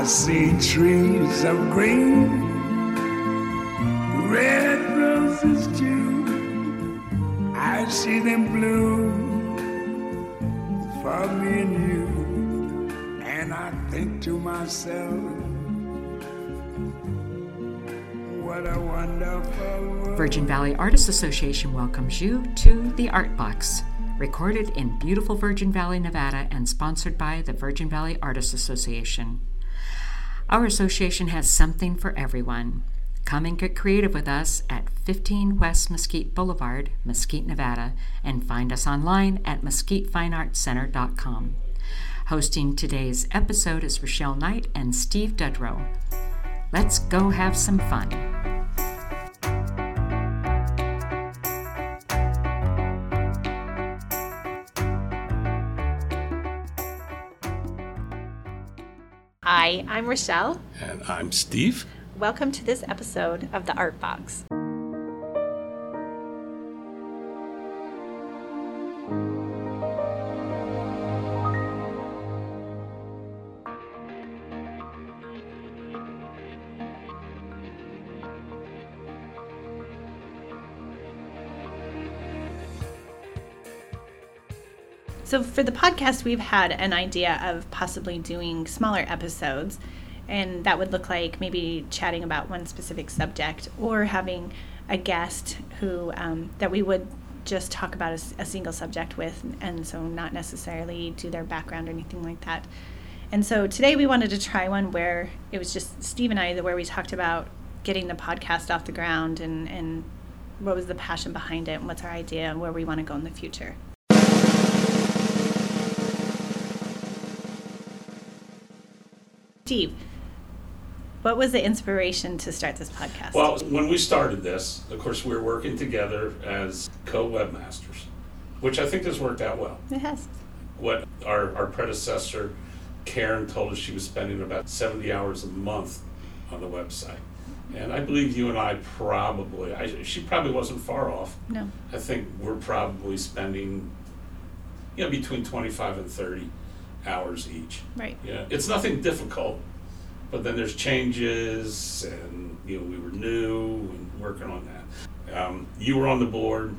I see trees of green, red roses too. I see them bloom for me and you. And I think to myself, what a wonderful world. Virgin Valley Artists Association welcomes you to the Art Box, recorded in beautiful Virgin Valley, Nevada, and sponsored by the Virgin Valley Artists Association. Our association has something for everyone. Come and get creative with us at 15 West Mesquite Boulevard, Mesquite, Nevada, and find us online at mesquitefineartscenter.com. Hosting today's episode is Rochelle Knight and Steve Dudrow. Let's go have some fun. Hi, I'm Rochelle. And I'm Steve. Welcome to this episode of the Art Box. So, for the podcast, we've had an idea of possibly doing smaller episodes, and that would look like maybe chatting about one specific subject or having a guest who um, that we would just talk about a single subject with, and so not necessarily do their background or anything like that. And so today we wanted to try one where it was just Steve and I, where we talked about getting the podcast off the ground and, and what was the passion behind it and what's our idea and where we want to go in the future. Steve, what was the inspiration to start this podcast? Well, when we started this, of course, we were working together as co webmasters, which I think has worked out well. it has. What our, our predecessor, Karen, told us she was spending about 70 hours a month on the website. And I believe you and I probably, I, she probably wasn't far off. No. I think we're probably spending, you know, between 25 and 30 hours each. Right. Yeah, it's nothing difficult, but then there's changes, and you know we were new and working on that. Um, you were on the board.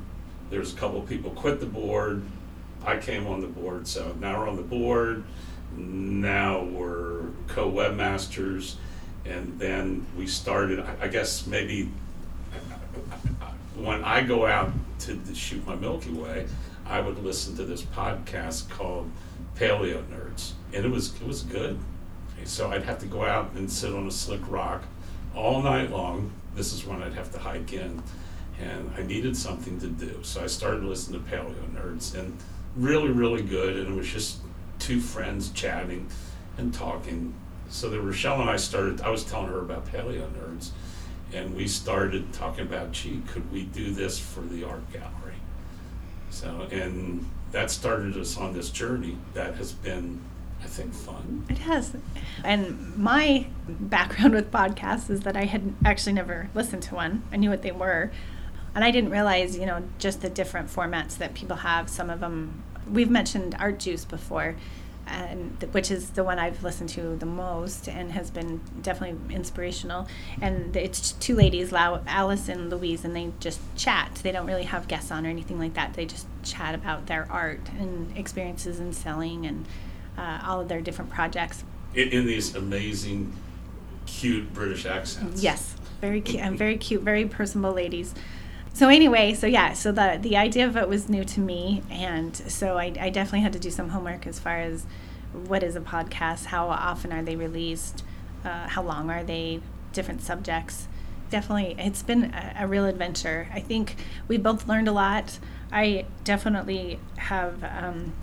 There's a couple of people quit the board. I came on the board, so now we're on the board. Now we're co-webmasters, and then we started. I, I guess maybe when I go out to, to shoot my Milky Way, I would listen to this podcast called Paleo Nerds, and it was it was good. Okay, So I'd have to go out and sit on a slick rock all night long. This is when I'd have to hike in, and I needed something to do. So I started listening to Paleo Nerds, and really really good. And it was just two friends chatting and talking. So that Rochelle and I started. I was telling her about Paleo Nerds, and we started talking about, gee, could we do this for the art gallery? So, and that started us on this journey that has been, I think, fun. It has. And my background with podcasts is that I had actually never listened to one. I knew what they were. And I didn't realize, you know, just the different formats that people have. Some of them, we've mentioned Art Juice before, and th- which is the one I've listened to the most and has been definitely inspirational. And it's two ladies, Lau- Alice and Louise, and they just chat. They don't really have guests on or anything like that. They just chat about their art and experiences in selling and uh, all of their different projects. In, in these amazing, cute British accents. Yes, very cute and very cute, very personable ladies. So anyway, so yeah, so the the idea of it was new to me, and so I, I definitely had to do some homework as far as what is a podcast, how often are they released, uh, how long are they, different subjects. Definitely, it's been a, a real adventure. I think we both learned a lot. I definitely have. Um,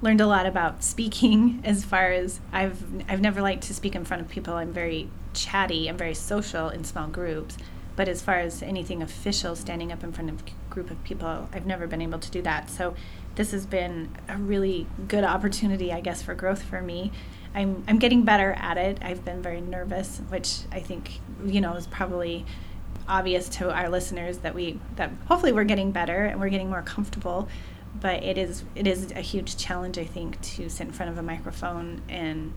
learned a lot about speaking as far as I've I've never liked to speak in front of people. I'm very chatty, I'm very social in small groups. But as far as anything official, standing up in front of a group of people, I've never been able to do that. So this has been a really good opportunity, I guess, for growth for me. I'm I'm getting better at it. I've been very nervous, which I think you know is probably obvious to our listeners that we that hopefully we're getting better and we're getting more comfortable but it is it is a huge challenge i think to sit in front of a microphone and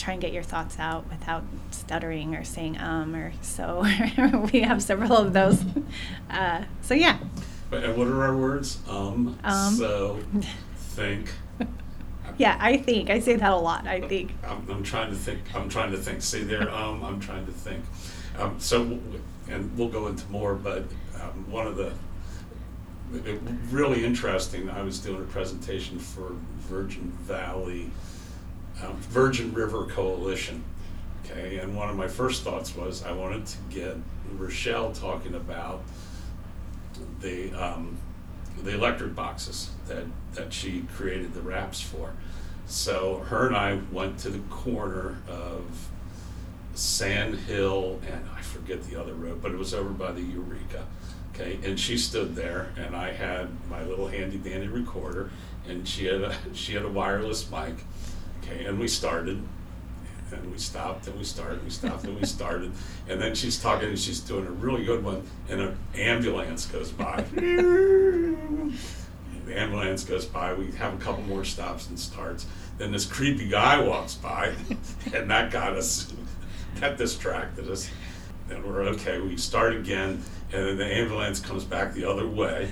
try and get your thoughts out without stuttering or saying um or so. we have several of those. Uh, so yeah. And what are our words? Um, Um. so, think. Yeah, I think I say that a lot. I think. I'm, I'm trying to think. I'm trying to think. See there. Um, I'm trying to think. Um, so, and we'll go into more, but um, one of the it, really interesting. I was doing a presentation for Virgin Valley, um, Virgin River Coalition. Okay, and one of my first thoughts was I wanted to get Rochelle talking about the um, the electric boxes that that she created the wraps for. So her and I went to the corner of Sand Hill and I forget the other road, but it was over by the Eureka. Okay, and she stood there, and I had my little handy dandy recorder, and she had a she had a wireless mic. Okay, and we started, and we stopped, and we started, we stopped, and we started, and then she's talking, and she's doing a really good one, and an ambulance goes by. The ambulance goes by. We have a couple more stops and starts. Then this creepy guy walks by, and that got us, that distracted us. And we're okay. We start again, and then the ambulance comes back the other way.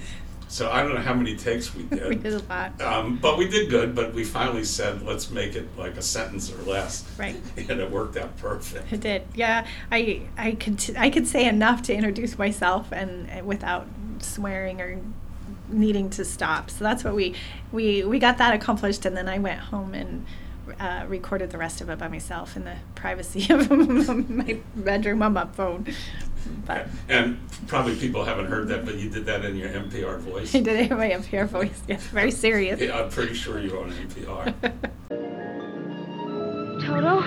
So I don't know how many takes we did. We did a lot. Um, but we did good. But we finally said, let's make it like a sentence or less. Right. And it worked out perfect. It did. Yeah, I I could t- I could say enough to introduce myself and uh, without swearing or needing to stop. So that's what we we we got that accomplished, and then I went home and. Uh, recorded the rest of it by myself in the privacy of my bedroom on my phone. But And probably people haven't heard that, but you did that in your NPR voice. I did it in my NPR voice. Yes, very serious. Yeah, I'm pretty sure you're on NPR. Toto?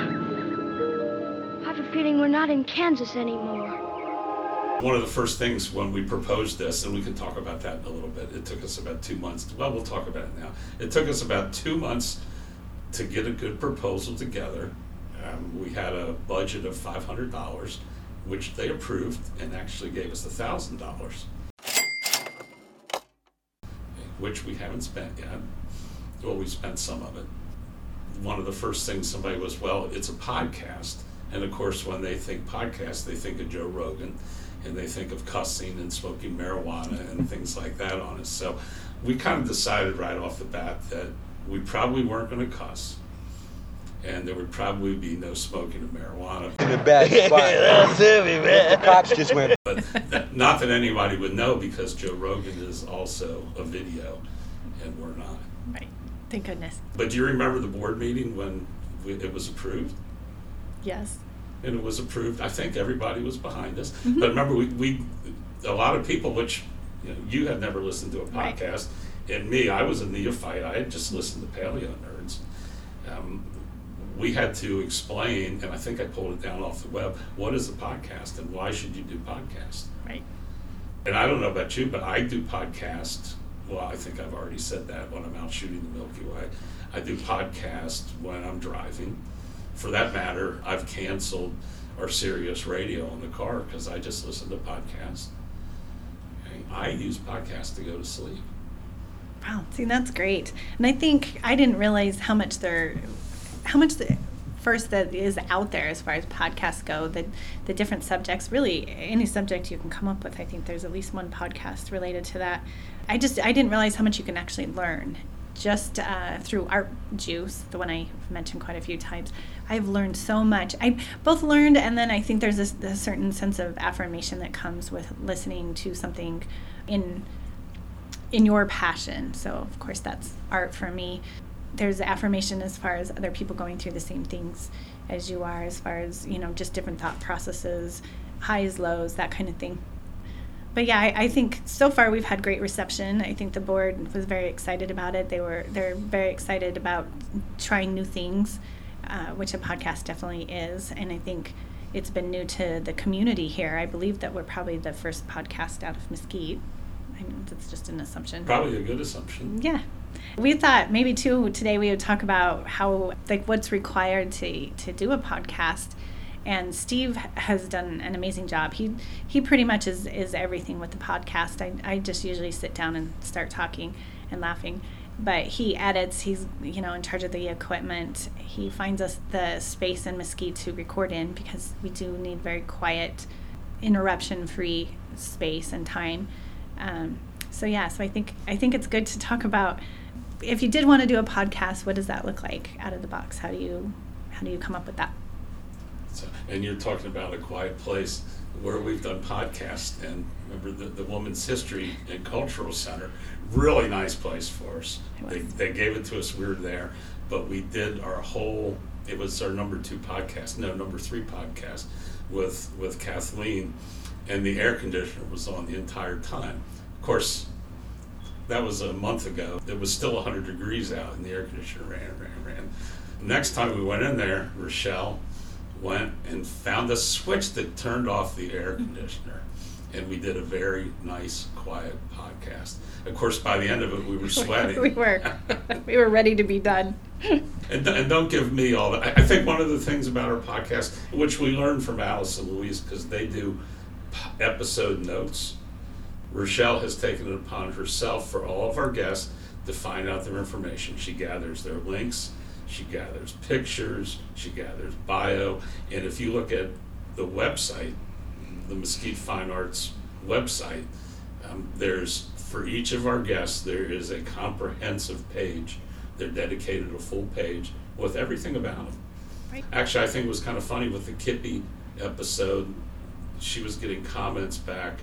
I have a feeling we're not in Kansas anymore. One of the first things when we proposed this, and we can talk about that in a little bit, it took us about two months. Well, we'll talk about it now. It took us about two months to get a good proposal together. Um, we had a budget of $500, which they approved and actually gave us $1,000, which we haven't spent yet. Well, we spent some of it. One of the first things somebody was, well, it's a podcast. And of course, when they think podcast, they think of Joe Rogan and they think of cussing and smoking marijuana and things like that on us. So we kind of decided right off the bat that we probably weren't going to cuss. And there would probably be no smoking of marijuana. in the back. That's heavy, man. The cops just went. But that, not that anybody would know because Joe Rogan is also a video and we're not. Right. Thank goodness. But do you remember the board meeting when we, it was approved? Yes. and it was approved. I think everybody was behind us. But remember, we, we a lot of people, which you, know, you had never listened to a Right. podcast, and me, I was a neophyte. I had just listened to Paleo Nerds. Um, we had to explain, and I think I pulled it down off the web. What is a podcast, and why should you do podcast? Right. And I don't know about you, but I do podcast. Well, I think I've already said that when I'm out shooting the Milky Way. I do podcast when I'm driving. For that matter, I've canceled our Sirius radio in the car because I just listen to podcasts. Okay, I use podcasts to go to sleep. Wow, see that's great. And I think I didn't realize how much there how much the first that is out there as far as podcasts go, the the different subjects, really any subject you can come up with. I think there's at least one podcast related to that. I just I didn't realize how much you can actually learn just uh, through Art Juice, the one I mentioned quite a few times. I've learned so much. I both learned, and then I think there's this, a certain sense of affirmation that comes with listening to something in in your passion. So, of course, that's art for me. There's affirmation as far as other people going through the same things as you are, as far as, you know, just different thought processes, highs, lows, that kind of thing. But yeah, I, I think so far we've had great reception. I think the board was very excited about it. They were they're very excited about trying new things, uh, which a podcast definitely is. And I think it's been new to the community here. I believe that we're probably the first podcast out of Mesquite. I mean, that's just an assumption. Probably a good assumption. Yeah. We thought maybe too today we would talk about how like what's required to to do a podcast. And Steve has done an amazing job. He he pretty much is is everything with the podcast. I I just usually sit down and start talking and laughing. but he edits. He's you know in charge of the equipment. He finds us the space in Mesquite to record in because we do need very quiet, interruption-free space and time. Um, so yeah, so I think I think it's good to talk about if you did want to do a podcast, what does that look like out of the box? How do you how do you come up with that? So, and you're talking about a quiet place where we've done podcasts and remember the, the Women's History and Cultural Center, really nice place for us. They, they gave it to us, we were there, but we did our whole, it was our number two podcast, no, number three podcast with, with Kathleen, and the air conditioner was on the entire time. Of course, that was a month ago. It was still 100 degrees out, and the air conditioner ran, ran, ran. Next time we went in there, Rochelle went and found a switch that turned off the air conditioner. And we did a very nice, quiet podcast. Of course, by the end of it, we were sweating. we were. we were ready to be done. and, and, don't give me all that. I think one of the things about our podcast, which we learned from Alice and Louise, because they do episode notes, Rochelle has taken it upon herself for all of our guests to find out their information. She gathers their links she gathers pictures, she gathers bio, and if you look at the website, the Mesquite Fine Arts website, um, there's for each of our guests there is a comprehensive page. They're dedicated a full page with everything about them. Right. Actually, I think it was kind of funny with the Kippy episode. She was getting comments back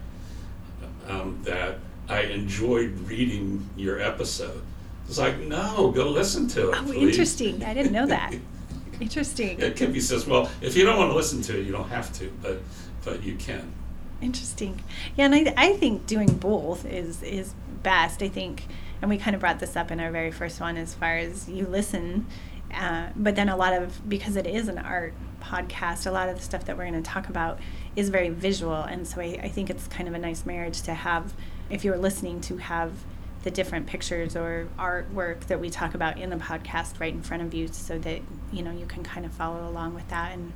um, that I enjoyed reading your episode it's like, no, go listen to it. Oh, please. interesting. I didn't know that. interesting. Yeah, Kippy says, well, if you don't want to listen to it, you don't have to, but but you can. Interesting. Yeah, and I, I think doing both is is best. I think, and we kind of brought this up in our very first one as far as you listen, uh, but then a lot of because it is an art podcast, a lot of the stuff that we're going to talk about is very visual, and so I, I think it's kind of a nice marriage to have if you're listening to have the different pictures or artwork that we talk about in the podcast right in front of you so that you know you can kind of follow along with that. And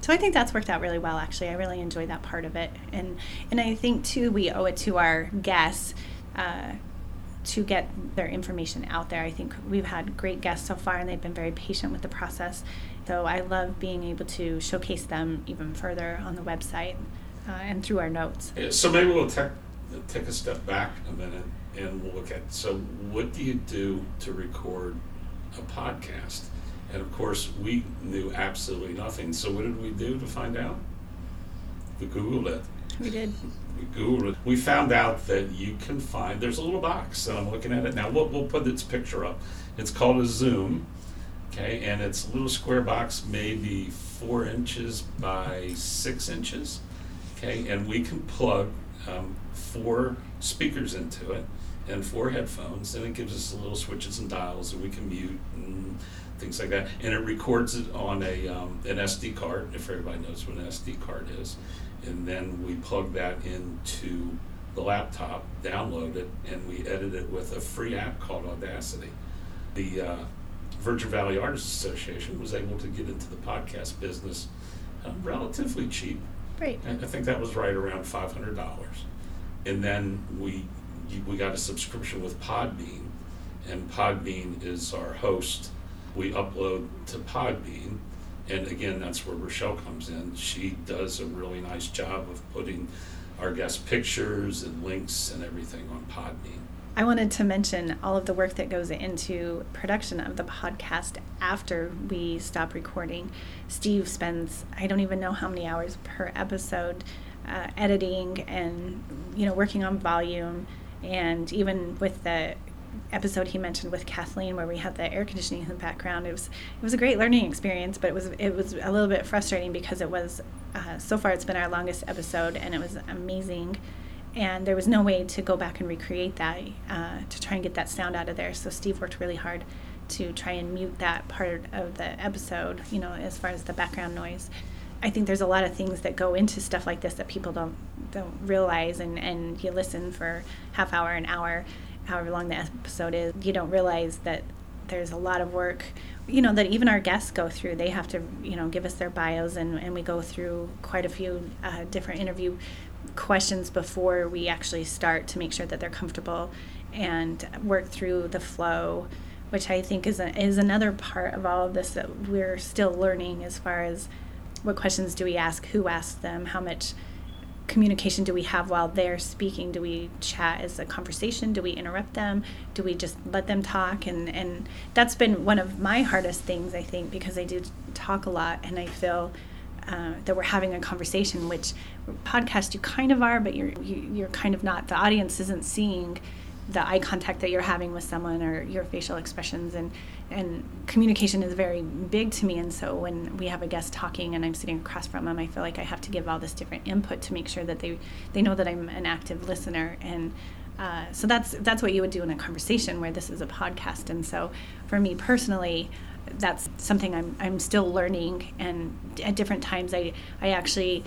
so I think that's worked out really well actually. I really enjoy that part of it. And and I think too we owe it to our guests uh, to get their information out there. I think we've had great guests so far and they've been very patient with the process so I love being able to showcase them even further on the website uh, and through our notes. So maybe we'll take take a step back a minute and we'll look at so what do you do to record a podcast? And of course we knew absolutely nothing. So what did we do to find out? We googled it. We did. We googled it. We found out that you can find there's a little box and i'm looking at it now. We'll, we'll put its picture up. It's called a zoom okay and it's a little square box maybe four inches by six inches okay and we can plug um, four speakers into it and four headphones, and it gives us little switches and dials that we can mute and things like that. And it records it on a um, an SD card, if everybody knows what an SD card is. And then we plug that into the laptop, download it, and we edit it with a free app called Audacity. The uh, Virgin Valley Artists Association was able to get into the podcast business uh, relatively cheap. Right. I think that was right around five hundred dollars. And then we we got a subscription with Podbean, and Podbean is our host. We upload to Podbean, and again, that's where Rochelle comes in. She does a really nice job of putting our guest pictures and links and everything on Podbean. I wanted to mention all of the work that goes into production of the podcast after we stop recording. Steve spends I don't even know how many hours per episode uh, editing and you know working on volume and even with the episode he mentioned with Kathleen where we had the air conditioning in the background it was it was a great learning experience but it was it was a little bit frustrating because it was uh, so far it's been our longest episode and it was amazing and there was no way to go back and recreate that uh, to try and get that sound out of there. So Steve worked really hard to try and mute that part of the episode you know as far as the background noise. I think there's a lot of things that go into stuff like this that people don't don't realize, and and you listen for half hour, an hour, however long the episode is, you don't realize that there's a lot of work you know that even our guests go through. They have to you know give us their bios and, and we go through quite a few uh, different interview questions before we actually start to make sure that they're comfortable and work through the flow, which I think is, a, is another part of all of this that we're still learning as far as what questions do we ask, who asks them, how much communication do we have while they're speaking? Do we chat as a conversation? Do we interrupt them? Do we just let them talk? And and that's been one of my hardest things, I think, because I do talk a lot, and I feel. Uh, that we're having a conversation, which podcast you kind of are, but you're you, are you are kind of not. The audience isn't seeing the eye contact that you're having with someone or your facial expressions and and communication is very big to me and so when we have a guest talking and I'm sitting across from them I feel like I have to give all this different input to make sure that they they know that I'm an active listener and uh, so that's that's what you would do in a conversation where this is a podcast and so for me personally that's something I'm, I'm still learning and at different times I, I actually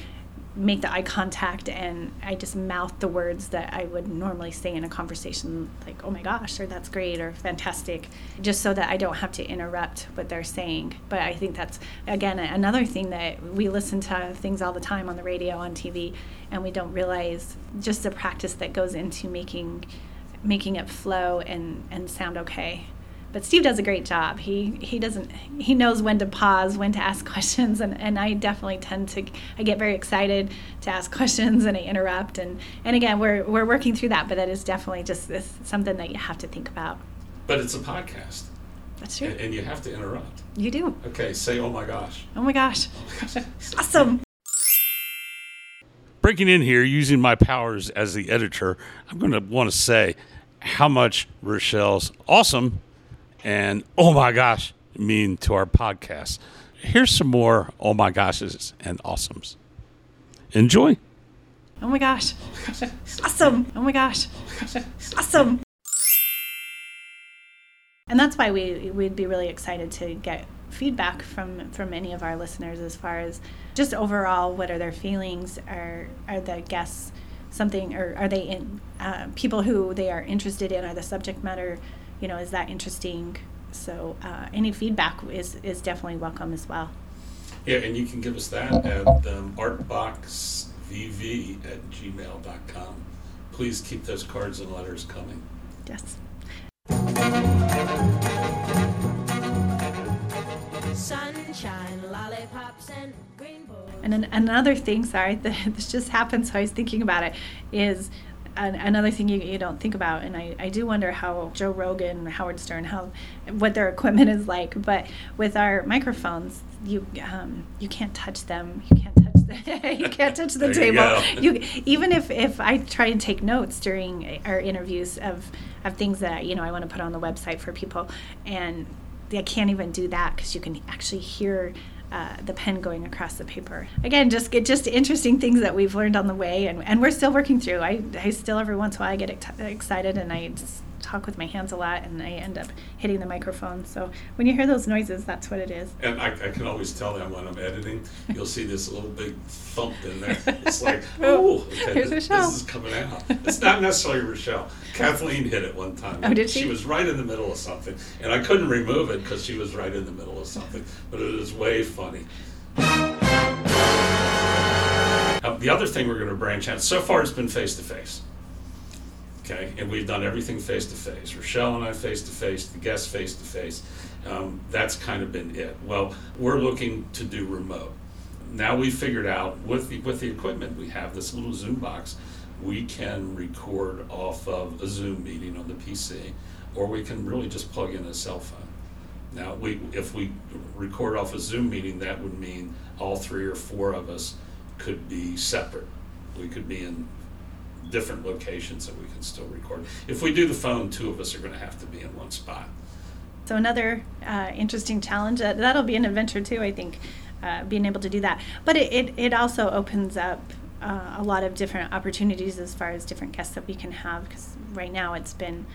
make the eye contact and I just mouth the words that I would normally say in a conversation, like, oh my gosh, or that's great, or fantastic, just so that I don't have to interrupt what they're saying. But I think that's, again, another thing that we listen to things all the time on the radio, on TV, and we don't realize just the practice that goes into making making it flow and, and sound okay but Steve does a great job. He he doesn't he knows when to pause, when to ask questions, and, and I definitely tend to I get very excited to ask questions and I interrupt and and again we're we're working through that, but that is definitely just this, something that you have to think about. But it's a podcast. That's true. And, and you have to interrupt. You do. Okay, say oh my gosh. Oh my gosh. Oh awesome. Breaking in here using my powers as the editor, I'm going to want to say how much Rochelle's awesome and oh my gosh mean to our podcast. Here's some more oh my goshes and awesomes. Enjoy. Oh my gosh. awesome. Oh my gosh. awesome. And that's why we we'd be really excited to get feedback from from any of our listeners as far as just overall what are their feelings are are the guests something or are they in uh, people who they are interested in are the subject matter you know, is that interesting? So uh, any feedback is, is definitely welcome as well. Yeah, and you can give us that at um, artboxvv at gmail.com. Please keep those cards and letters coming. Yes. Sunshine, lollipops, and rainbows. And an, another thing, sorry, this just happened, so I was thinking about it, is an, another thing you, you don't think about, and I, I do wonder how Joe Rogan, Howard Stern, how what their equipment is like. But with our microphones, you um, you can't touch them. You can't touch the you can't touch the table. You, you, even if if I try and take notes during our interviews of of things that you know I want to put on the website for people, and I can't even do that because you can actually hear uh, the pen going across the paper. Again, just just interesting things that we've learned on the way, and, and we're still working through. I, I still every once in a while I get excited and I just talk with my hands a lot, and I end up hitting the microphone. So when you hear those noises, that's what it is. And I, I can always tell them when I'm editing. You'll see this little big thump in there. It's like, oh, okay, this, this, is coming out. It's not necessarily Rochelle. Kathleen hit it one time. Oh, did she? She was right in the middle of something, and I couldn't remove it because she was right in the middle of something. But it is way funny. Uh, the other thing we're going to branch out. So far, it's been face to face. Okay, and we've done everything face to face. Rochelle and I face to face, the guests face to face. That's kind of been it. Well, we're looking to do remote. Now we figured out with the with the equipment we have, this little Zoom box, we can record off of a Zoom meeting on the PC, or we can really just plug in a cell phone. Now, we if we record off a Zoom meeting, that would mean all three or four of us could be separate. We could be in different locations that we can still record. If we do the phone, two of us are going to have to be in one spot. So another uh, interesting challenge. Uh, that'll be an adventure too, I think, uh, being able to do that. But it, it, it also opens up uh, a lot of different opportunities as far as different guests that we can have. Because right now it's been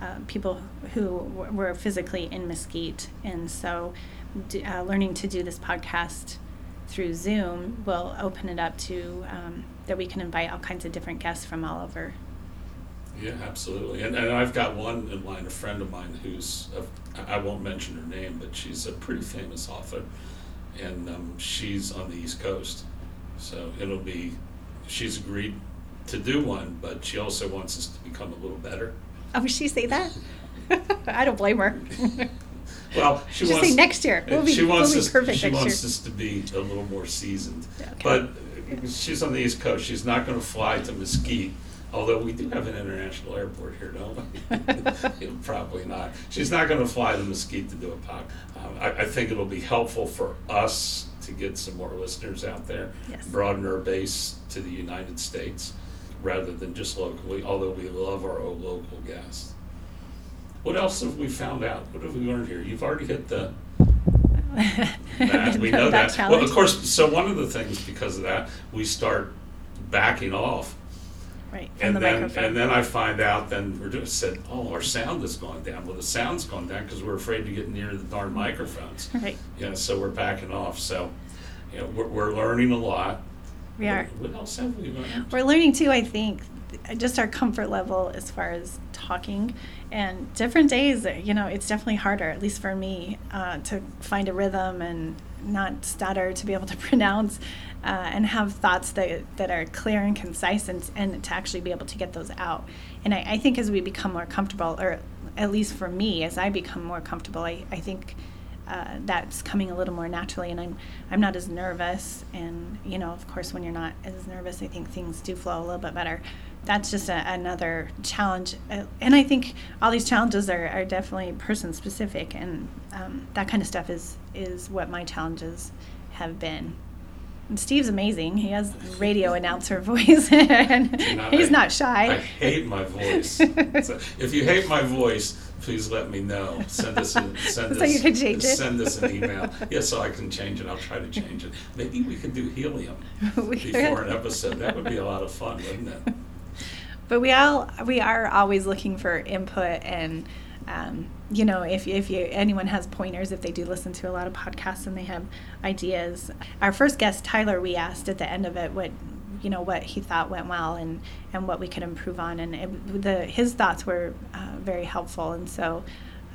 uh, people who were physically in Mesquite, and so uh, learning to do this podcast through Zoom we'll open it up to um, that we can invite all kinds of different guests from all over. Yeah, absolutely. And, and I've got one in line, a friend of mine who's, a, I won't mention her name, but she's a pretty famous author. And um, she's on the East Coast. So it'll be, she's agreed to do one, but she also wants us to become a little better. Oh, she say that? I don't blame her. Well, she wants say next year. We'll be- she wants we'll be us. perfect she next wants year. us to be a little more seasoned. Okay. But she's on the East Coast. She's not going to fly to Mesquite. Although we do have an international airport here, don't we? Probably not. She's not going to fly to Mesquite to do a pod. Um, I, I think it'll be helpful for us to get some more listeners out there, Yes. broaden our base to the United States rather than just locally. Although we love our old local guests. What else have we found out? What have we learned here? You've already hit the that. We know that. Well, challenge. of course, so one of the things because of that, we start backing off. Right, And the then, microphone. and then I find out, then we're just said, oh, our sound has gone down. Well, the sound's gone down because we're afraid to get near the darn microphones. Right. Yeah, so we're backing off. So, you know, we're, we're learning a lot. We are. What else have we learned? We're learning too, I think, just our comfort level as far as talking. And different days, you know, it's definitely harder, at least for me, uh, to find a rhythm and not stutter, to be able to pronounce uh, and have thoughts that, that are clear and concise and, and to actually be able to get those out. And I, I think as we become more comfortable, or at least for me, as I become more comfortable, I, I think uh, that's coming a little more naturally and I'm I'm not as nervous and you know of course when you're not as nervous I think things do flow a little bit better that's just a, another challenge uh, and I think all these challenges are, are definitely person specific and um, that kind of stuff is is what my challenges have been and Steve's amazing he has radio announcer voice and know, he's I- not shy I hate my voice. so if you hate my voice, please let me know. Send us a, send So us you can change it? send us an email. Yeah, so I can change it. I'll try to change it. Maybe we could do helium before an episode. That would be a lot of fun, wouldn't it? But we all we are always looking for input and um, you know if, if you anyone has pointers if they do listen to a lot of podcasts and they have ideas. Our first guest tyler we asked at the end of it what you know what he thought went well and and what we could improve on. And it, the his thoughts were uh, very helpful. And so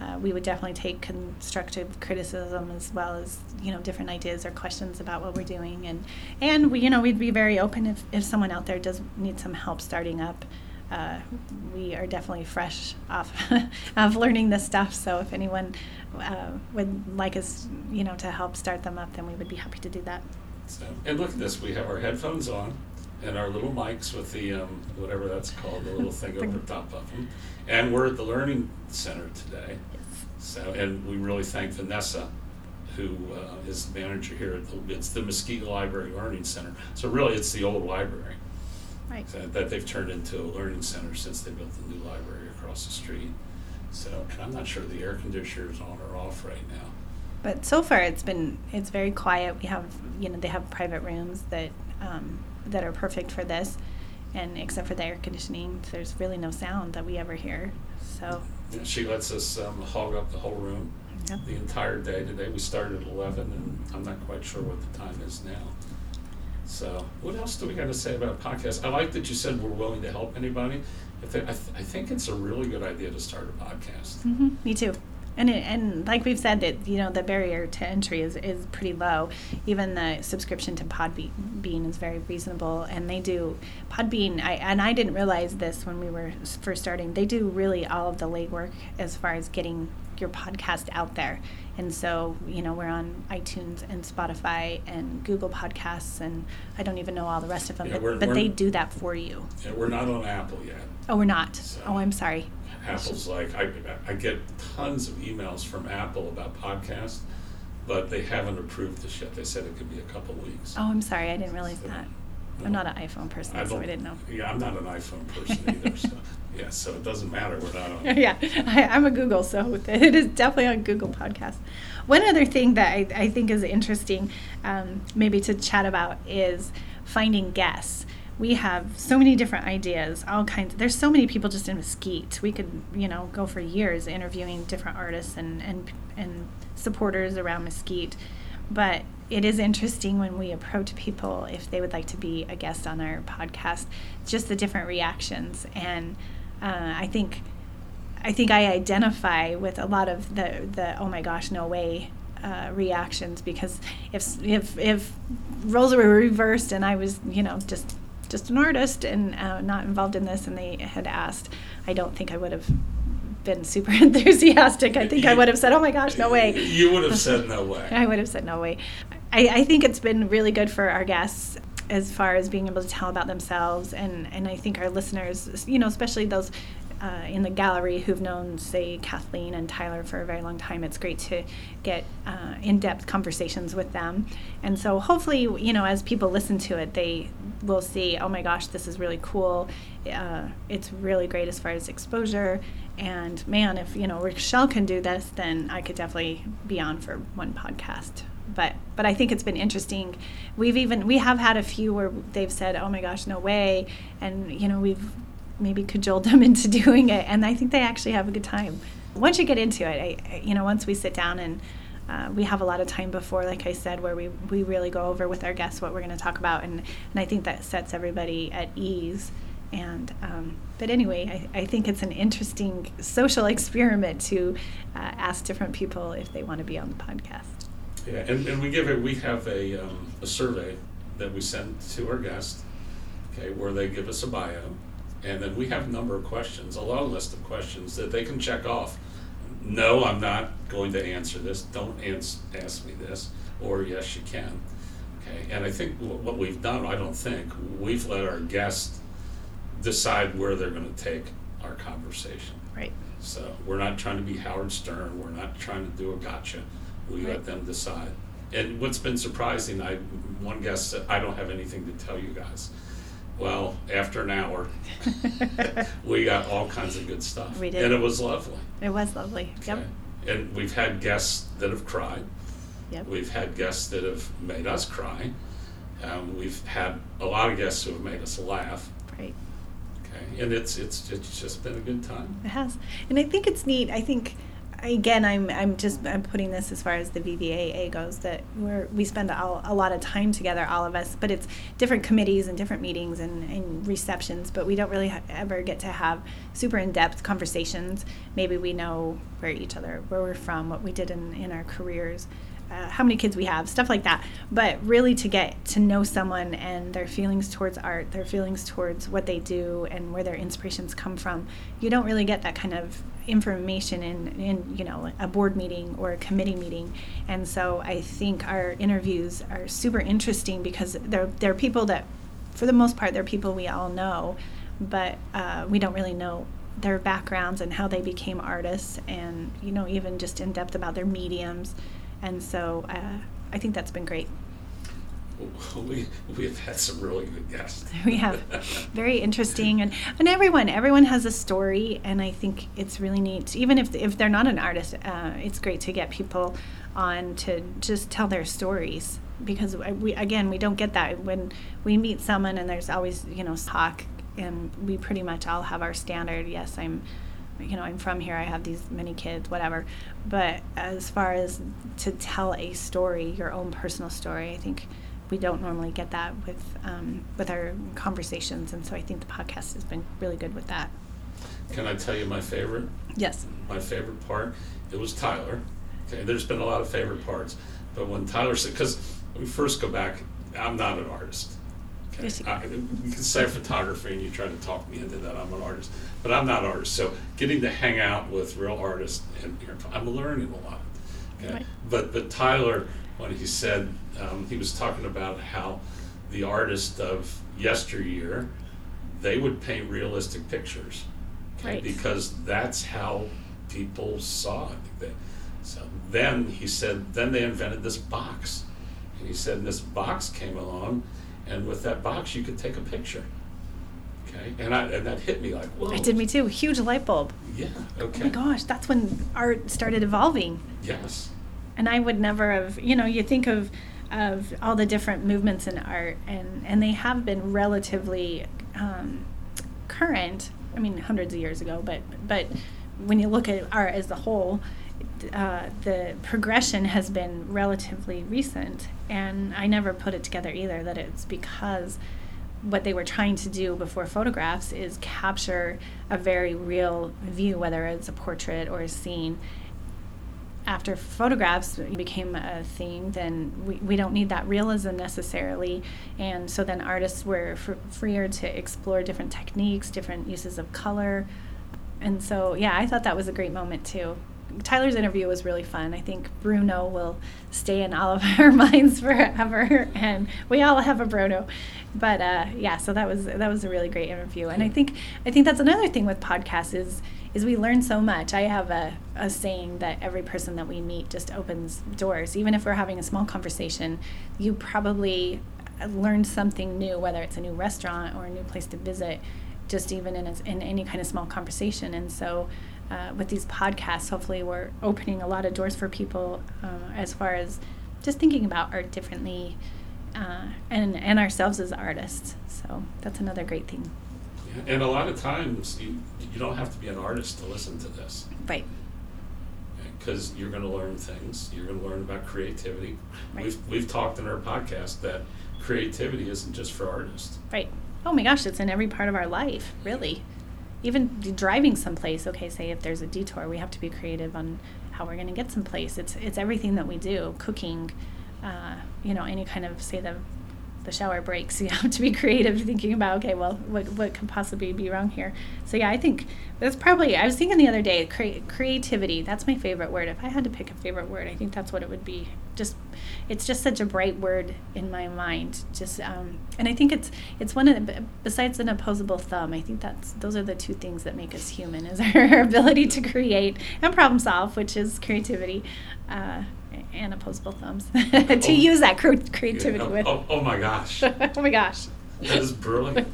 uh, we would definitely take constructive criticism as well as you know different ideas or questions about what we're doing. And and we you know we'd be very open if, if someone out there does need some help starting up uh, we are definitely fresh off of learning this stuff so if anyone uh, would like us you know to help start them up then we would be happy to do that So, and look at this. We have our headphones on and our little mics with the um, whatever that's called, the little thing over top of them. And we're at the Learning Center today. So, and we really thank Vanessa, who uh, is the manager here at the, it's the Mesquite Library Learning Center. So really, it's the old library right so that they've turned into a learning center since they built the new library across the street. So, and I'm not sure the air conditioner is on or off right now. but so far it's been it's very quiet we have you know they have private rooms that um, that are perfect for this and except for the air conditioning there's really no sound that we ever hear so Yeah, She lets us um, hog up the whole room Yep. the entire day today. We started at 11, and I'm not quite sure what the time is now. So, what else do we got to say about podcasts? I like that you said we're willing to help anybody. I, thi- I, th- I think it's a really good idea to start a podcast. hmm me too and it, and like we've said that you know the barrier to entry is, is pretty low even the subscription to podbean is very reasonable and they do podbean I, and i didn't realize this when we were first starting they do really all of the legwork as far as getting your podcast out there and so you know we're on itunes and spotify and google podcasts and i don't even know all the rest of them Yeah, but, we're- but we're- they do that for you Yeah, we're not on Apple yet. oh we're not So- oh i'm sorry Apple's like I, I get tons of emails from Apple about podcasts, but they haven't approved this yet. They said it could be a couple weeks. oh i'm sorry i didn't realize So, that no. i'm not an iphone person so i didn't know Yeah, I'm not an iPhone person either. so yeah, so it doesn't matter. We're not on. yeah, I, I'm a Google, so it is definitely on Google Podcast. One other thing that I, I think is interesting, um, maybe to chat about, is finding guests. We have so many different ideas, all kinds. There's so many people just in Mesquite. We could, you know, go for years interviewing different artists and and and supporters around Mesquite. But it is interesting when we approach people if they would like to be a guest on our podcast, just the different reactions. And uh, I think I think I identify with a lot of the the oh my gosh no way uh, reactions because if if if roles were reversed and I was you know just just an artist and uh, not involved in this, and they had asked, I don't think I would have been super enthusiastic. I think I would have said, "Oh my gosh, no way." You would have said no way. I would have said no way. I, I think it's been really good for our guests as far as being able to tell about themselves, and and I think our listeners, you know, especially those uh, in the gallery who've known, say, Kathleen and Tyler for a very long time. It's great to get uh, in-depth conversations with them, and so hopefully, you know, as people listen to it, they will see, oh my gosh, this is really cool. Uh, it's really great as far as exposure. And man, if you know Rochelle can do this, then I could definitely be on for one podcast but but I think it's been interesting. We've even we have had a few where they've said, "Oh my gosh, no way," and you know we've maybe cajoled them into doing it, and I think they actually have a good time. Once you get into it, I, you know, once we sit down and uh, we have a lot of time before, like I said, where we, we really go over with our guests what we're going to talk about, and, and I think that sets everybody at ease. And um, but anyway, I, I think it's an interesting social experiment to uh, ask different people if they want to be on the podcast. Yeah, and, and we give it. We have a um, a survey that we send to our guests, okay, where they give us a bio, and then we have a number of questions, a long list of questions that they can check off. No, I'm not going to answer this. Don't ans- ask me this. Or yes, you can. Okay. And I think what we've done, I don't think, we've let our guests decide where they're going to take our conversation. Right. So we're not trying to be Howard Stern. We're not trying to do a gotcha. We let them decide. And what's been surprising, I one guest said, I don't have anything to tell you guys. Well, after an hour, we got all kinds of good stuff. We did. And it was lovely. It was lovely. Yep. And we've had guests that have cried. Yep. We've had guests that have made us cry. Um, we've had a lot of guests who have made us laugh. Right. Okay. And it's it's it's just been a good time. It has. And I think it's neat. I think again, I'm I'm just I'm putting this as far as the VVAA goes that we're we spend a, a lot of time together, all of us, but it's different committees and different meetings and, and receptions, but we don't really ha- ever get to have super in depth conversations. Maybe we know where each other, where we're from, what we did in in our careers. Uh, how many kids we have, stuff like that. But really, to get to know someone and their feelings towards art, their feelings towards what they do, and where their inspirations come from, you don't really get that kind of information in, in you know a board meeting or a committee meeting. And so i think our interviews are super interesting because they're, they're people that for the most part they're people we all know but uh, we don't really know their backgrounds and how they became artists and you know even just in depth about their mediums. And so uh, i think that's been great we we've had some really good guests. we have very interesting and and everyone everyone has a story and I think it's really neat even if if they're not an artist uh, it's great to get people on to just tell their stories because we again we don't get that when we meet someone and there's always you know talk and we pretty much all have our standard yes I'm you know, I'm from here, I have these many kids, whatever. But as far as to tell a story, your own personal story, I think we don't normally get that with um, with our conversations, and so I think the podcast has been really good with that. Can I tell you my favorite? Yes. My favorite part, it was Tyler. Okay, there's been a lot of favorite parts, but when Tyler said, because we first go back, I'm not an artist. Okay, yes, I, you can say photography, and you try to talk me into that. I'm an artist, but I'm not an artist. So getting to hang out with real artists, and I'm learning a lot. Okay, right. but but Tyler when he said um, he was talking about how the artist of yesteryear they would paint realistic pictures okay, right. because that's how people saw it. so then he said, then they invented this box. And he said, and this box came along, and with that box, you could take a picture. Okay, and, I, and that hit me like, whoa. It did me too. Huge light bulb. Yeah, okay. Oh my gosh, that's when art started evolving. Yes and I would never have, you know, you think of of all the different movements in art, and and they have been relatively um, current. I mean, hundreds of years ago, but but when you look at art as a whole, uh, the progression has been relatively recent, and I never put it together either that it's because what they were trying to do before photographs is capture a very real view, whether it's a portrait or a scene, after photographs became a thing, then we, we don't need that realism necessarily. And so then artists were f- freer to explore different techniques, different uses of color. And so, yeah, I thought that was a great moment too. Tyler's interview was really fun. I think Bruno will stay in all of our minds forever, and we all have a Bruno. But uh, yeah, so that was that was a really great interview, and I think I think that's another thing with podcasts is is we learn so much. I have a, a saying that every person that we meet just opens doors. Even if we're having a small conversation, you probably learn something new, whether it's a new restaurant or a new place to visit, just even in, a, in any kind of small conversation. And so, uh, with these podcasts, hopefully, we're opening a lot of doors for people uh, as far as just thinking about art differently uh, and, and ourselves as artists. So, that's another great thing. And a lot of times, you, you don't have to be an artist to listen to this. Right. Because you're going to learn things. You're going to learn about creativity. Right. We've, we've talked in our podcast that creativity isn't just for artists. Right. Oh my gosh, it's in every part of our life, really. Even driving someplace, okay, say if there's a detour, we have to be creative on how we're going to get someplace. It's it's everything that we do, cooking, uh, you know, any kind of say the the shower breaks. You have to be creative, thinking about okay, well, what what could possibly be wrong here? So yeah, I think that's probably. I was thinking the other day, cre- creativity. That's my favorite word. If I had to pick a favorite word, I think that's what it would be. Just, it's just such a bright word in my mind. Just, um, and I think it's it's one of the besides an opposable thumb. I think that's those are the two things that make us human: is our ability to create and problem solve, which is creativity. Uh, and opposable thumbs to Oh. use that cre- creativity Yeah, with. Oh, oh my gosh. oh my gosh. That is brilliant.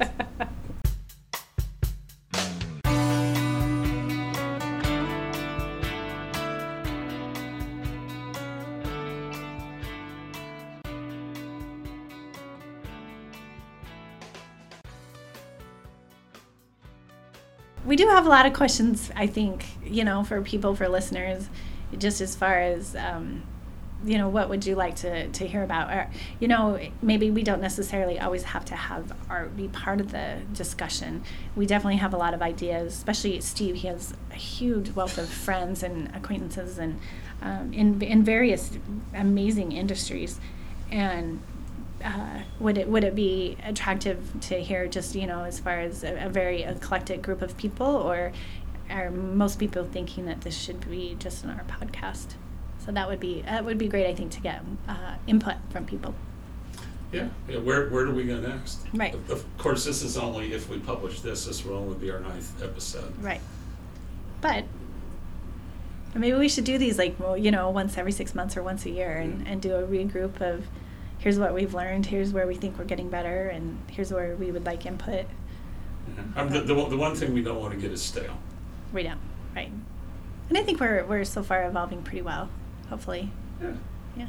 we do have a lot of questions i think you know for people for listeners just as far as um, you know what would you like to, to hear about? Or, you know maybe we don't necessarily always have to have art be part of the discussion. We definitely have a lot of ideas especially steve he has a huge wealth of friends and acquaintances and um, in, in various amazing industries. And uh, would it would it be attractive to hear just you know as far as a, a very eclectic group of people or are most people thinking that this should be just in our podcast so that would be that would be great I think to get uh, input from people Yeah, yeah. Where where do we go next? Right. Of, of course, this is only if we publish this. This will only be our ninth episode. right but maybe we should do these like well, you know once every six months or once a year and, and do a regroup of here's what we've learned here's where we think we're getting better and here's where we would like input Um, the, the, the one thing we don't want to get is stale. Right now right and I think we're we're so far evolving pretty well hopefully Yeah. yeah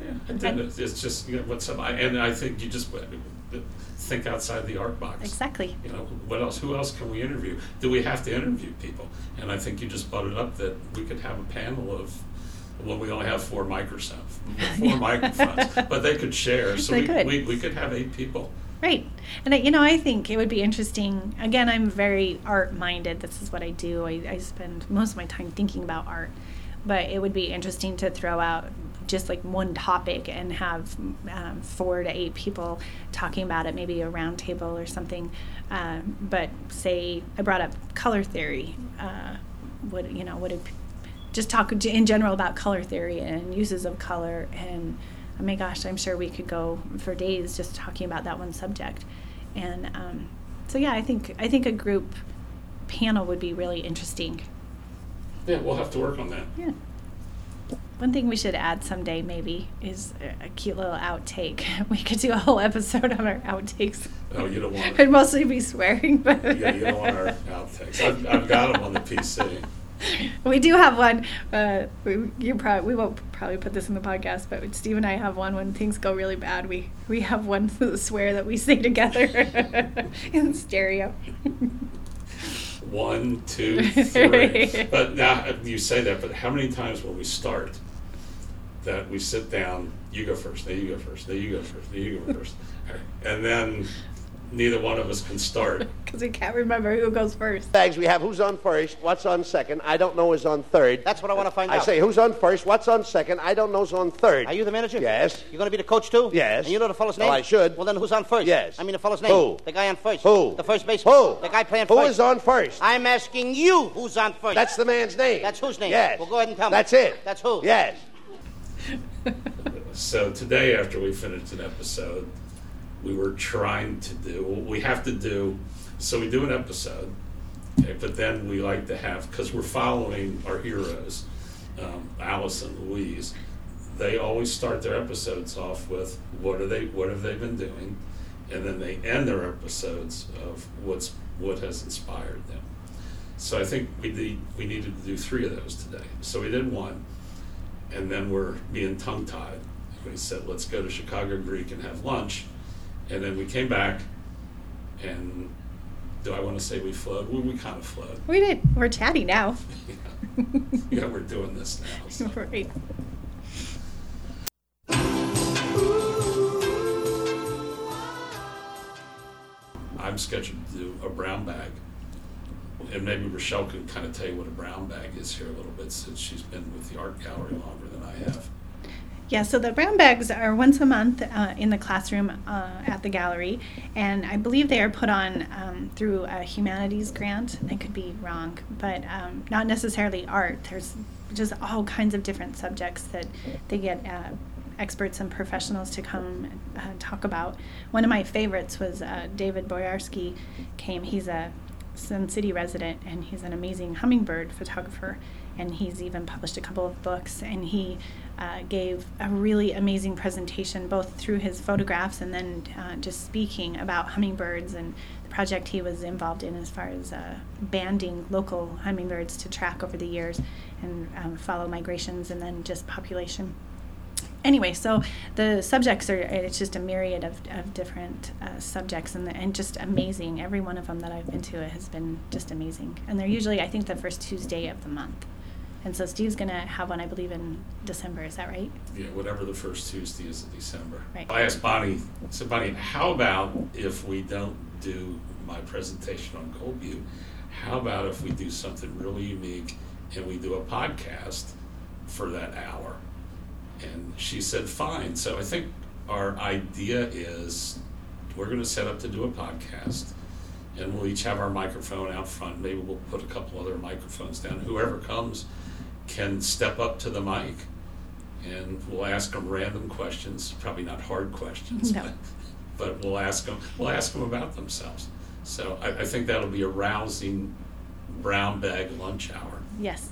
Yeah, and then it's it's just you know what's up, I- and I think you just think outside the art box. exactly You know, what else? Who else can we interview? Do we have to interview people? And I think you just butted up that we could have a panel of. Well, we only have four microphones, four microphones, but they could share. So They we, could. we we could have eight people. Right. And, I, you know, I think it would be interesting. Again, I'm very art minded. This is what I do. I, I spend most of my time thinking about art. But it would be interesting to throw out just like one topic and have um, four to eight people talking about it, maybe a round table or something. Um, but say I brought up color theory. Uh, would, you know, would it just talk in general about color theory and uses of color and oh my gosh i'm sure we could go for days just talking about that one subject and um, so yeah i think i think a group panel would be really interesting Yeah, we'll have to work on that. yeah one thing we should add someday maybe is a, cute little outtake we could do a whole episode on our outtakes Oh, you don't want it'd mostly be swearing but Yeah, you don't want our outtakes. I've, I've got them on the PC. we do have one. Uh, we, you probably we won't probably put this in the podcast, but Steve and I have one when things go really bad. We we have one swear that we say together in stereo. One, two, three. But now you say that, but how many times will we start that we sit down? You go first. Now you go first. Now you go first. Now you go first. And then neither one of us can start. Because we can't remember who goes first. Bags, we have who's on first, what's on second, I don't know who's on third. That's what I want to find I out. I say who's on first, what's on second, I don't know who's on third. Are you the manager? Yes. You're going to be the coach too? Yes. And you know the fellow's name? Well, name? I should. Well, then who's on first? Yes. I mean the fellow's name. Who? The guy on first. Who? The first baseman. Who? The guy playing Who first. Who is on first? I'm asking you who's on first. That's the man's name. That's whose name? Yes. Well, go ahead and tell me. That's it. That's who? Yes. So today, after we finished an episode, we were trying to do what we have to do. So we do an episode, okay, but then we like to have because we're following our heroes, um, Alice and Louise. They always start their episodes off with what are they, what have they been doing, and then they end their episodes of what's what has inspired them. So I think we need, we needed to do three of those today. So we did one, and then we're being tongue tied. We said, let's go to Chicago Greek and have lunch. And then we came back, and do I want to say we flowed? We, we kind of flowed. We did. We're chatty now. Yeah. yeah, we're doing this now. so. right. I'm scheduled to do a brown bag. And maybe Rochelle can kind of tell you what a brown bag is here a little bit since she's been with the art gallery longer than I have. Yeah, so the brown bags are once a month uh, in the classroom uh, at the gallery, and I believe they are put on um, through a humanities grant. I could be wrong, but um, not necessarily art. There's just all kinds of different subjects that they get uh, experts and professionals to come uh, talk about. One of my favorites was uh, David Boyarsky came. He's a Sun City resident, and he's an amazing hummingbird photographer. And he's even published a couple of books. And he uh, gave a really amazing presentation, both through his photographs and then uh, just speaking about hummingbirds and the project he was involved in as far as uh, banding local hummingbirds to track over the years and um, follow migrations and then just population anyway, so the subjects are, it's just a myriad of, of different uh, subjects and, and just amazing. Every one of them that I've been to has been just amazing. And they're usually, I think, the first Tuesday of the month. And so Steve's going to have one, I believe, in December. Is that right? Yeah, whatever the first Tuesday is in December. Right. I asked Bonnie, I said, Bonnie, how about if we don't do my presentation on Gold Butte? How about if we do something really unique and we do a podcast for that hour? And she said, fine. So I think our idea is we're going to set up to do a podcast and we'll each have our microphone out front. Maybe we'll put a couple other microphones down. Whoever comes can step up to the mic and we'll ask them random questions, probably not hard questions, No. but, but we'll ask them, we'll ask them about themselves. So I, I think that'll be a rousing brown bag lunch hour. Yes.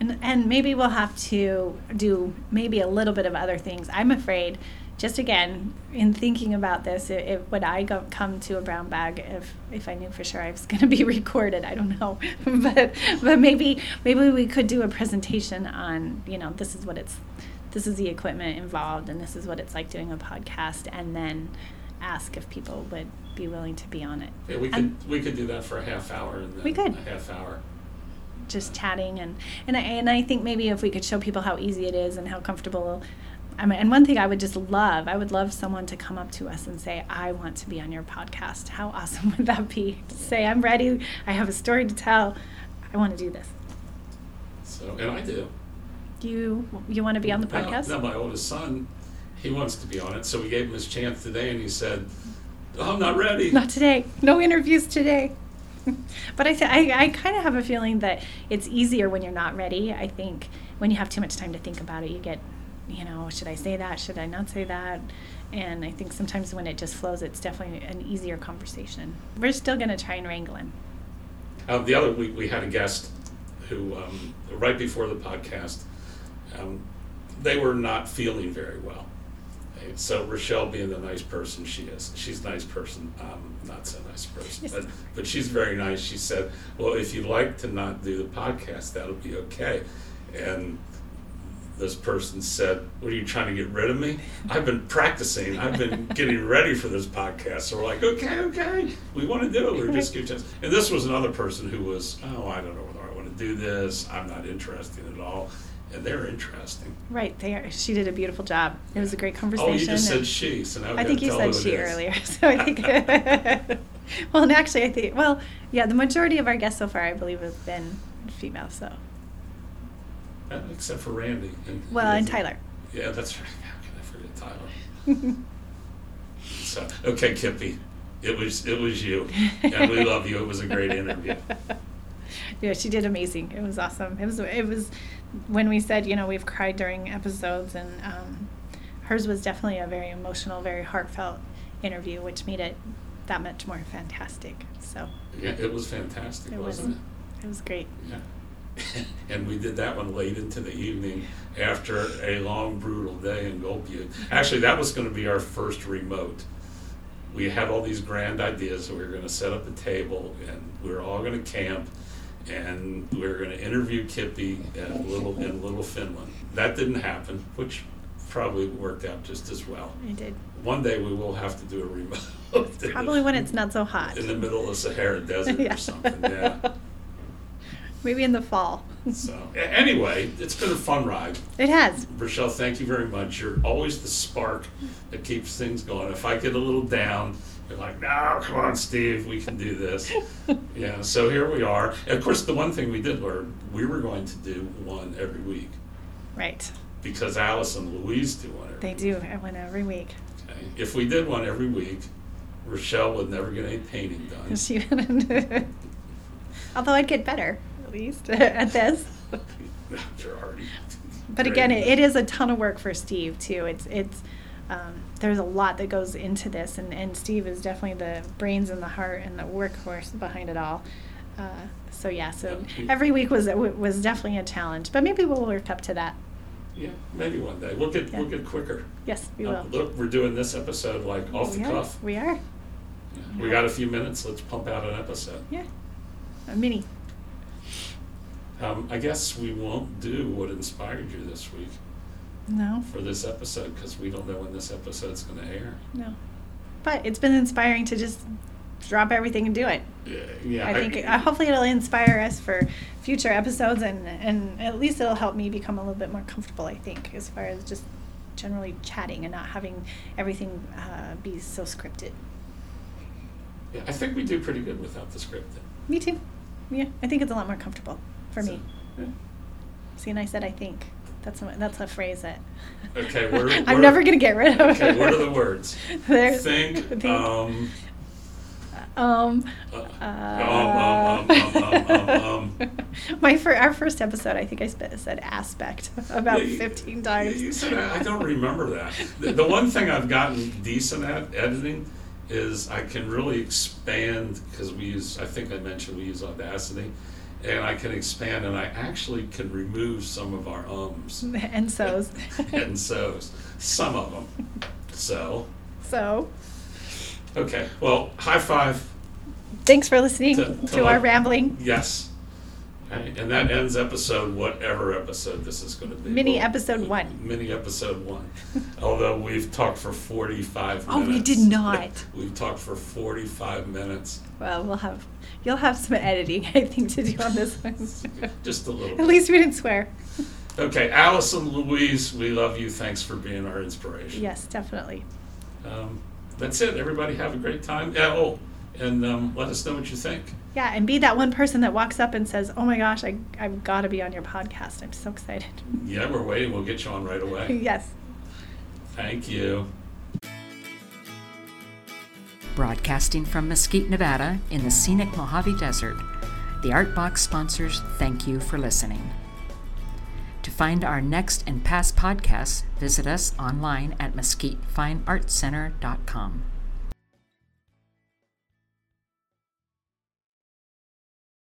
And, and maybe we'll have to do maybe a little bit of other things. I'm afraid, just again, in thinking about this, it, it, would I go, come to a brown bag if, if I knew for sure I was going to be recorded? I don't know, but but maybe maybe we could do a presentation on you know this is what it's this is the equipment involved and this is what it's like doing a podcast, and then ask if people would be willing to be on it. Yeah, we And- could, we could do that for a half hour and then We could. a half hour. just chatting and and I, and I think maybe if we could show people how easy it is and how comfortable I mean, and one thing I would just love, I would love someone to come up to us and say, "I want to be on your podcast." How awesome would that be? To say, "I'm ready. I have a story to tell. I want to do this." So, and I do. Do you you want to be on the podcast? No, my oldest son, he wants to be on it. So we gave him his chance today and he said, oh, I'm not ready. Not today. No interviews today. but I, th- I, I kind of have a feeling that it's easier when you're not ready. I think when you have too much time to think about it, you get, you know, should I say that? Should I not say that? And I think sometimes when it just flows, it's definitely an easier conversation. We're still going to try and wrangle him. Uh, the other week, we had a guest who, um, right before the podcast, um, they were not feeling very well. So Rochelle, being the nice person she is, she's a nice person. Um, not so nice person, but but she's very nice. She said, "Well, if you'd like to not do the podcast, that'll be okay." And this person said, "What are you trying to get rid of me? I've been practicing. I've been getting ready for this podcast." So we're like, "Okay, okay, we want to do it. We're just giving chance." And this was another person who was, "Oh, I don't know whether I want to do this. I'm not interested at all." and they're interesting. Right. They are, she did a beautiful job. It was a great conversation. Oh, you just said she, so now I think you said she earlier, so I think. well, and actually, I think well, yeah, the majority of our guests so far, I believe, have been female. So, Except for Randy. And, well, and Tyler. Yeah, that's right. How can I forget Tyler? So, okay, Kippy, it was it was you, and we love you. It was a great interview. yeah, she did amazing. It was awesome. It was it was when we said you know we've cried during episodes, and um, hers was definitely a very emotional, very heartfelt interview, which made it that much more fantastic. So Yeah, it was fantastic, it was wasn't it It was great. Yeah. and we did that one late into the evening after a long, brutal day in Gold Butte. Actually, that was going to be our first remote. We had all these grand ideas. So we were going to set up a table, and we were all going to camp, and we were going to interview Kippy at Little in Little Finland. That didn't happen, which probably worked out just as well. I did. One day we will have to do a remote. Probably when it's not so hot. in the middle of the Sahara Desert Yeah. or something. Yeah. Maybe in the fall. So anyway, it's been a fun ride. It has. Rochelle, thank you very much. You're always the spark that keeps things going. If I get a little down, you're like, no, come on, Steve, we can do this. yeah, so here we are. And of course, the one thing we did learn, we were going to do one every week Right. because Alice and Louise do one every They week. do one every week. Okay? If we did one every week, Rochelle would never get any painting done. She, although I'd get better, at least, at this. Already But again, it, it is a ton of work for Steve, too. It's, it's, um, there's a lot that goes into this, and, and Steve is definitely the brains and the heart and the workhorse behind it all. Uh, so yeah, so every week was was definitely a challenge, but maybe we'll work up to that. Yeah, maybe one day. We'll get we'll get quicker. Yes, we Uh, will. Look, we're doing this episode like off the are. cuff. We are. We got a few minutes. Let's pump out an episode. Yeah. A mini. Um, I guess we won't do what inspired you this week No. for this episode because we don't know when this episode's going to air. No. But it's been inspiring to just drop everything and do it. Yeah, yeah. I think uh, hopefully it'll inspire us for future episodes and and at least it'll help me become a little bit more comfortable. I think as far as just generally chatting and not having everything uh, be so scripted. yeah, I think we do pretty good without the script. Me too. Yeah, I think it's a lot more comfortable for me. Yeah. See, and I said I think. That's a, that's a phrase that Okay, where- I'm never gonna get rid of. Okay, what are the words? There's- Think, think, um, um, uh, um, um, um. My fir- our first episode, I think I sp- said aspect about Yeah, you- 15 yeah, times. You said I I don't remember that. The, the one thing I've gotten decent at editing is I can really expand because we use. I think I mentioned we use Audacity, and I can expand and I actually can remove some of our ums and so's. and so's, some of them. So so, okay, well, high five. thanks for listening To- to, to our like- rambling Yes. Okay, and that ends episode, whatever episode this is going to be. Mini episode one. Mini episode one. Although we've talked for 45 Oh, minutes. we did not. We've talked for 45 minutes. Well, we'll have you'll have some editing, I think, to do on this one. Just a little At bit. least we didn't swear. Okay, Alice and Louise, we love you. Thanks for being our inspiration. Yes, definitely. Um, that's it. Everybody have a great time. Yeah, oh, and um, let us know what you think. Yeah, and be that one person that walks up and says, "Oh my gosh, I I've got to be on your podcast. I'm so excited." Yeah, we're waiting. We'll get you on right away. yes. Thank you. Broadcasting from Mesquite, Nevada, in the scenic Mojave Desert, the Art Box sponsors thank you for listening. To find our next and past podcasts, visit us online at mesquitefineartcenter.com.